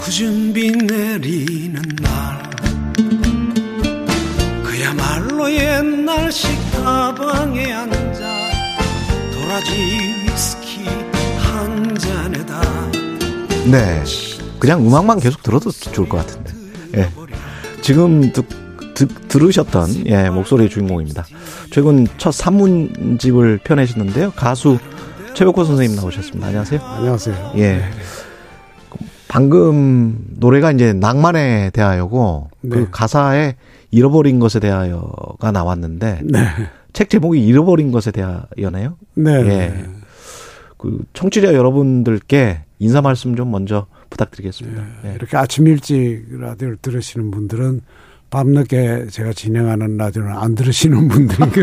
굳은 비 내리는 날 그야말로 옛날식 다방에 앉아 도라지 위스키 한 잔에다 네. 그냥 음악만 계속 들어도 좋을 것 같은데. 예. 지금 듣, 듣, 들으셨던 예, 목소리의 주인공입니다. 최근 첫 산문집을 펴내셨는데요. 가수 최백호 선생님 나오셨습니다. 안녕하세요. 안녕하세요. 예. 방금 노래가 이제 낭만에 대하여고 그 네. 가사에 잃어버린 것에 대하여가 나왔는데 네. 책 제목이 잃어버린 것에 대하여네요. 네. 예. 그 청취자 여러분들께 인사 말씀 좀 먼저 부탁드리겠습니다. 예. 이렇게 아침 일찍 라디오를 들으시는 분들은 밤늦게 제가 진행하는 라디오를 안 들으시는 분들이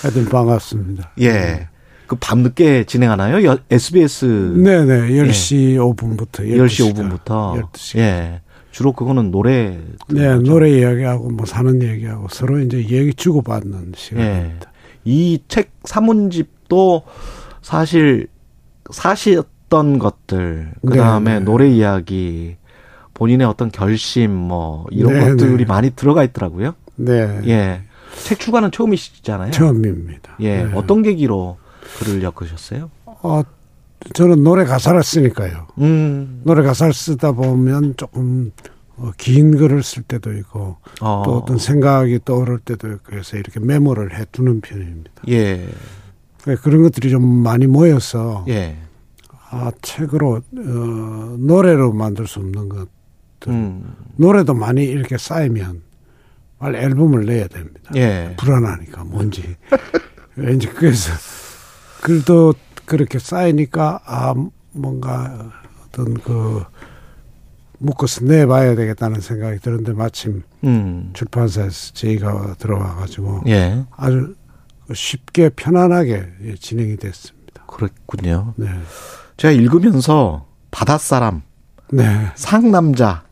하여튼 반갑습니다. 예. 그 밤늦게 진행하나요? 여- SBS 네네. 10시 5분부터 10시 5분부터 12시. 예. 주로 그거는 노래 네, 거죠? 노래 이야기하고 뭐 사는 얘기하고 서로 이제 얘기 주고받는 예. 시간입니다. 이책 사문집도 사실 사셨던 것들 그 다음에 네, 네. 노래 이야기 본인의 어떤 결심 뭐 이런 네, 것들이 네. 많이 들어가 있더라고요. 네. 예. 책 출간은 처음이시잖아요. 처음입니다. 예. 네. 어떤 계기로 글을 엮으셨어요? 어, 저는 노래 가사를 쓰니까요. 음. 노래 가사를 쓰다 보면 조금 어, 긴 글을 쓸 때도 있고 어. 또 어떤 생각이 떠오를 때도 있고 그래서 이렇게 메모를 해 두는 편입니다. 예. 그러니까 그런 것들이 좀 많이 모여서 예. 아 책으로 어, 노래로 만들 수 없는 것 음. 노래도 많이 이렇게 쌓이면 빨리 앨범을 내야 됩니다. 예. 불안하니까 뭔지 왠지 그래서 글도 그렇게 쌓이니까 아 뭔가 어떤 그 묶어서 내봐야 되겠다는 생각이 드는데 마침 음. 출판사에서 제의가 들어와가지고 예. 아주 쉽게 편안하게 예, 진행이 됐습니다. 그렇군요. 네, 제가 읽으면서 바닷사람, 네, 상남자,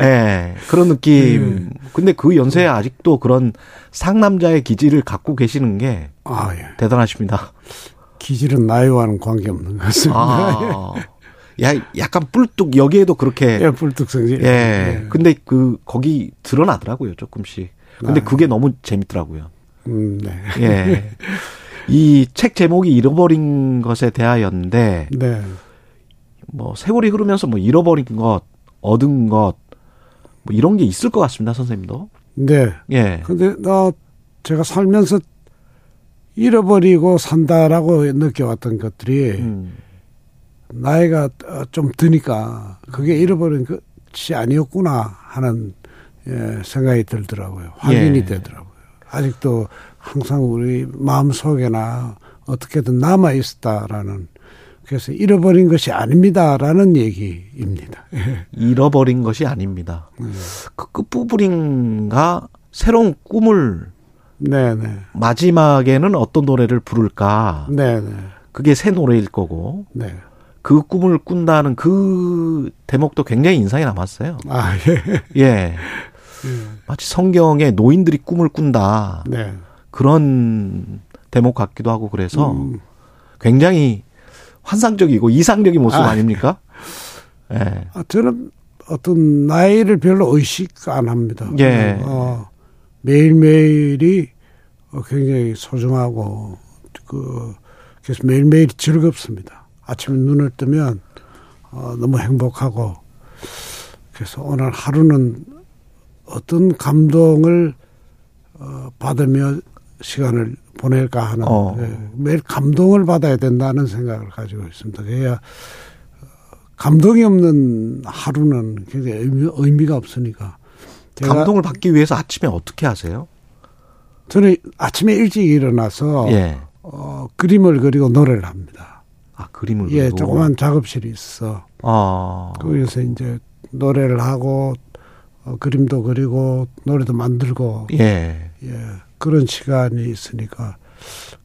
예, 그런 느낌. 근데 그 연세에 아직도 그런 상남자의 기질을 갖고 계시는 게 아 예. 대단하십니다. 기질은 나이와는 관계없는 것 같습니다. 아. 야, 약간 뿔뚝, 여기에도 그렇게. 예, 불뚝성지. 예. 근데 그, 거기 드러나더라고요, 조금씩. 근데 아. 그게 너무 재밌더라고요. 음, 네, 예. 이 책 제목이 잃어버린 것에 대하여인데, 네, 뭐, 세월이 흐르면서 뭐, 잃어버린 것, 얻은 것, 뭐, 이런 게 있을 것 같습니다, 선생님도. 네. 예. 근데 나 제가 살면서 잃어버리고 산다라고 느껴왔던 것들이 음. 나이가 어, 좀 드니까 그게 잃어버린 것이 아니었구나 하는 예, 생각이 들더라고요. 확인이 예. 되더라고요. 아직도 항상 우리 마음 속에나 어떻게든 남아 있었다라는 그래서 잃어버린 것이 아닙니다라는 얘기입니다. 잃어버린 것이 아닙니다. 그 끝부분인가 새로운 꿈을 네네. 마지막에는 어떤 노래를 부를까? 네네. 그게 새 노래일 거고 네. 그 꿈을 꾼다는 그 대목도 굉장히 인상이 남았어요. 아, 예. 예. 마치 성경에 노인들이 꿈을 꾼다. 네. 그런 대목 같기도 하고 그래서 음. 굉장히 환상적이고 이상적인 모습 아. 아닙니까? 예. 아, 저는 어떤 나이를 별로 의식 안 합니다. 예. 어, 매일매일이 어, 굉장히 소중하고, 그, 그래서 매일매일이 즐겁습니다. 아침에 눈을 뜨면, 어, 너무 행복하고, 그래서 오늘 하루는 어떤 감동을, 어, 받으며 시간을 보낼까 하는, 어. 예, 매일 감동을 받아야 된다는 생각을 가지고 있습니다. 그래야 감동이 없는 하루는 굉장히 의미, 의미 가 없으니까. 감동을 받기 위해서 아침에 어떻게 하세요? 저는 아침에 일찍 일어나서 예. 어, 그림을 그리고 노래를 합니다. 아 그림을 예, 그리고. 조그만 작업실이 있어. 아. 거기서 이제 노래를 하고 어, 그림도 그리고 노래도 만들고 예. 예, 그런 시간이 있으니까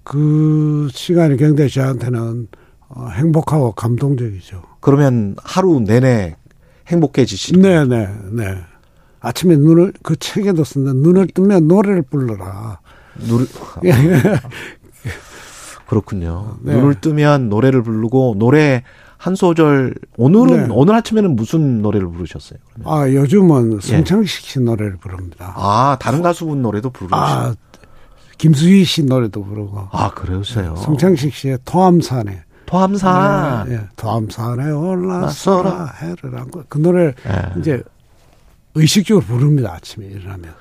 그 시간이 굉장히 저한테는 어, 행복하고 감동적이죠. 그러면 하루 내내 행복해지시는 네, 네, 네. 아침에 눈을 그 책에도 쓴다. 눈을 뜨면 노래를 불러라. 눈을 그렇군요. 네. 눈을 뜨면 노래를 부르고 노래 한 소절 오늘은 네. 오늘 아침에는 무슨 노래를 부르셨어요? 그러면? 아, 요즘은 성창식 씨 노래를 부릅니다. 아 다른 가수분 노래도 부르시고 아, 김수희 씨 노래도 부르고. 아 그러세요. 성창식 씨의 토함산에. 토함사. 예, 예. 토함산에 올라서라. 해를 안고 그 노래를 예. 이제 의식적으로 부릅니다 아침에 일어나면.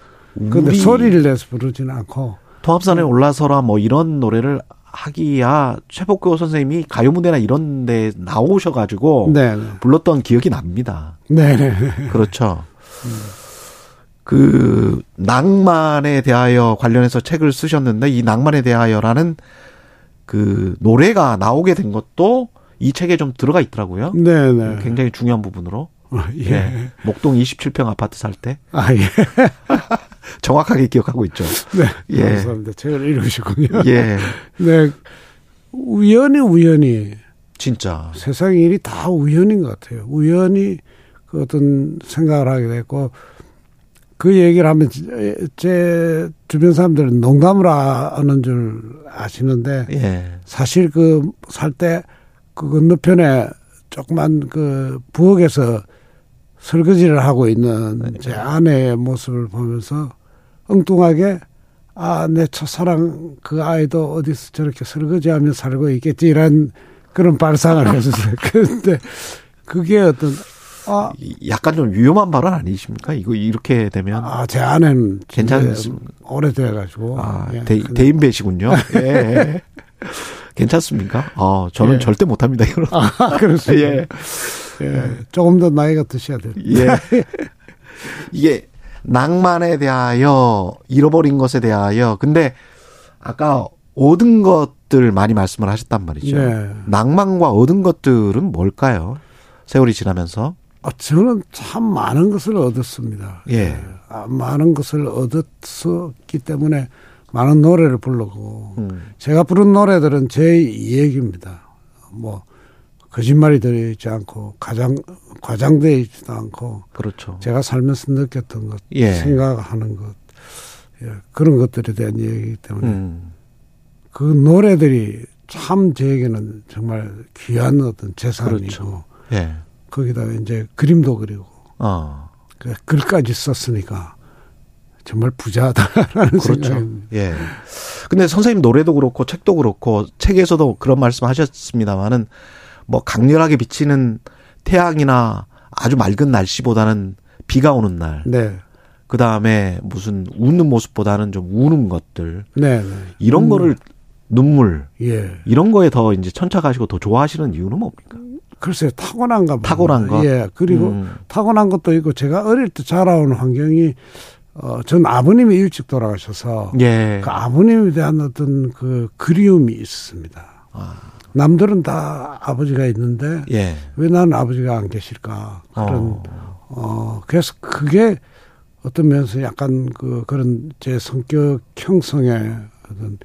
근데 소리를 내서 부르지는 않고 토합산에 올라서라 뭐 이런 노래를 하기야 최복교 선생님이 가요 무대나 이런 데 나오셔 가지고 네, 네, 불렀던 기억이 납니다. 네, 네. 그렇죠. 그 낭만에 대하여 관련해서 책을 쓰셨는데 이 낭만에 대하여라는 그 노래가 나오게 된 것도 이 책에 좀 들어가 있더라고요. 네, 네. 굉장히 중요한 부분으로. 어, 예. 예. 목동 27평 아파트 살 때 아, 예. 정확하게 기억하고 있죠. 네. 예. 감사합니다. 책을 읽으시군요. 예. 네. 우연히 우연히 진짜. 세상 일이 다 우연인 것 같아요. 우연히 그 어떤 생각을 하게 됐고 그 얘기를 하면 제- 제 주변 사람들은 농담을 하는 줄 아시는데 예. 사실 그 살 때 그 건너편에 조그만 그 부엌에서 설거지를 하고 있는 제 아내의 모습을 보면서 엉뚱하게 아, 내 첫사랑 그 아이도 어디서 저렇게 설거지하며 살고 있겠지 이런 그런 발상을 했었어요. 근데 그게 어떤 아, 약간 좀 위험한 발언 아니십니까? 이거 이렇게 되면 아, 제 아내는 괜찮습니다. 오래돼 가지고 아, 예, 대, 근데- 대인 배시군요. 예. 괜찮습니까? 어, 저는 예. 절대 못 합니다. 이런. 아, 그렇습니다. 예. 예. 조금 더 나이가 드셔야 돼요. 예. 이게 낭만에 대하여 잃어버린 것에 대하여 근데 아까 얻은 것들 많이 말씀을 하셨단 말이죠. 네. 낭만과 얻은 것들은 뭘까요? 세월이 지나면서. 아, 저는 참 많은 것을 얻었습니다. 예. 아, 많은 것을 얻었기 때문에 많은 노래를 부르고 음. 제가 부른 노래들은 제 얘기입니다. 뭐 거짓말이 들어있지 않고 가장 과장되어 있지도 않고 그렇죠. 제가 살면서 느꼈던 것, 예. 생각하는 것 예, 그런 것들에 대한 얘기이기 때문에 음. 그 노래들이 참 저에게는 정말 귀한 어떤 재산이고 그렇죠. 예. 거기다가 이제 그림도 그리고 어. 그 글까지 썼으니까 정말 부자다라는 그렇죠. 생각입니다. 예. 근데 선생님 노래도 그렇고 책도 그렇고 책에서도 그런 말씀 하셨습니다만은 뭐 강렬하게 비치는 태양이나 아주 맑은 날씨보다는 비가 오는 날. 네, 그 다음에 무슨 웃는 모습보다는 좀 우는 것들. 네, 네. 이런 음, 거를 눈물, 예, 이런 거에 더 이제 천착하시고 더 좋아하시는 이유는 뭡니까? 글쎄요 타고난가 봅니다. 타고난 거? 예, 그리고 음. 타고난 것도 있고 제가 어릴 때 자라온 환경이 어, 전 아버님이 일찍 돌아가셔서 예. 그 아버님에 대한 어떤 그 그리움이 있습니다. 아, 남들은 다 아버지가 있는데 예. 왜 나는 아버지가 안 계실까 그런 어. 어, 그래서 그게 어떤 면에서 약간 그 그런 제 성격 형성의 어떤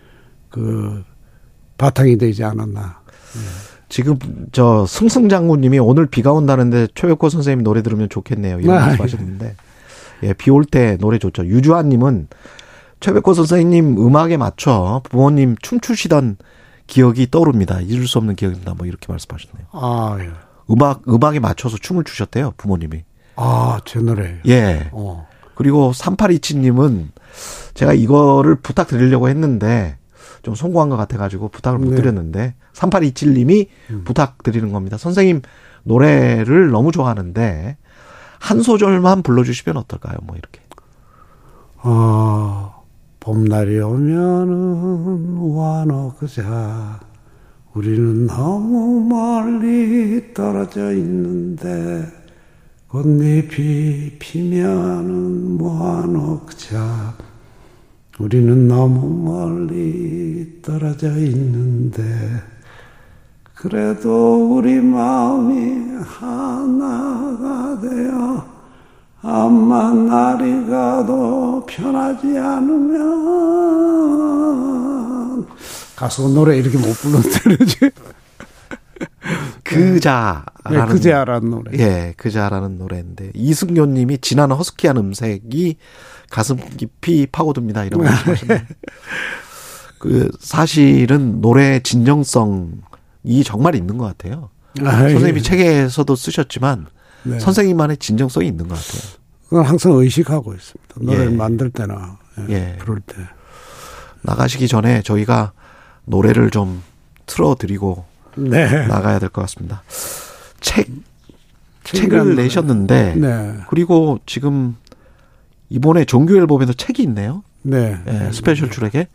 그 바탕이 되지 않았나. 지금 저 승승 장군님이 오늘 비가 온다는데 최백호 선생님 노래 들으면 좋겠네요. 이런 아, 말씀하셨는데 예, 비 올 때 노래 좋죠. 유주환님은 최백호 선생님 음악에 맞춰 부모님 춤추시던 기억이 떠오릅니다. 잊을 수 없는 기억입니다. 뭐 이렇게 말씀하셨네요. 아, 예. 음악 음악에 맞춰서 춤을 추셨대요 부모님이. 아, 제 노래예요. 예. 어. 그리고 3827님은 제가 이거를 부탁드리려고 했는데 좀 송구한 것 같아가지고 부탁을 못 네. 드렸는데 3827님이 부탁드리는 겁니다. 선생님 노래를 너무 좋아하는데 한 소절만 불러주시면 어떨까요? 뭐 이렇게. 아, 봄날이 오면은 와놓고자. 우리는 너무 멀리 떨어져 있는데 꽃잎이 피면은 모아놓자. 우리는 너무 멀리 떨어져 있는데 그래도 우리 마음이 하나가 되어 암만 날이 가도 편하지 않으면 가수 노래 이렇게 못 불렀는데 그자라는 네, 그제 알았는 노래. 예, 그자라는 노래인데 이승교님이 진한 허스키한 음색이 가슴 깊이 파고듭니다. 이런 말씀하셨네요. 그 사실은 노래 진정성이 정말 있는 것 같아요. 아, 선생님이 예. 책에서도 쓰셨지만 네. 선생님만의 진정성이 있는 것 같아요. 그건 항상 의식하고 있습니다. 노래를 예. 만들 때나 예, 예. 그럴 때. 나가시기 전에 저희가 노래를 좀 틀어드리고 네. 나가야 될 것 같습니다. 책 책을 내셨는데 네. 그리고 지금 이번에 정규 앨범에도 책이 있네요. 네. 예, 스페셜 출에게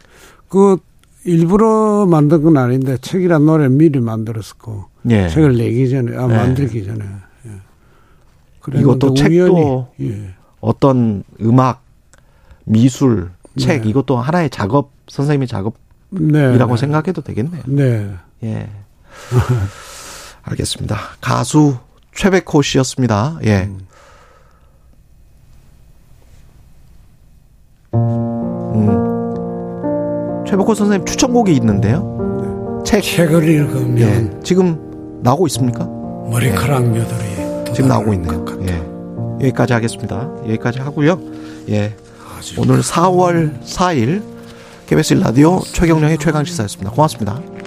그 일부러 만든 건 아닌데 책이란 노래 미리 만들었었고 예. 책을 내기 전에 아 네. 만들기 전에 예. 이것도 책도 예. 어떤 음악, 미술, 책 네. 이것도 하나의 작업 선생님의 작업이라고 네. 생각해도 되겠네요. 네. 예. 알겠습니다. 가수 최백호 씨였습니다. 예. 음. 최백호 선생님 추천곡이 있는데요. 책. 책을 읽으면 예. 지금 나오고 있습니까? 머리카락 며느리 지금 나오고 돋아오를 있네요. 예. 여기까지 하겠습니다. 여기까지 하고요. 예. 오늘 4월 4일 KBS 라디오 최경령의 최강 시사였습니다. 고맙습니다.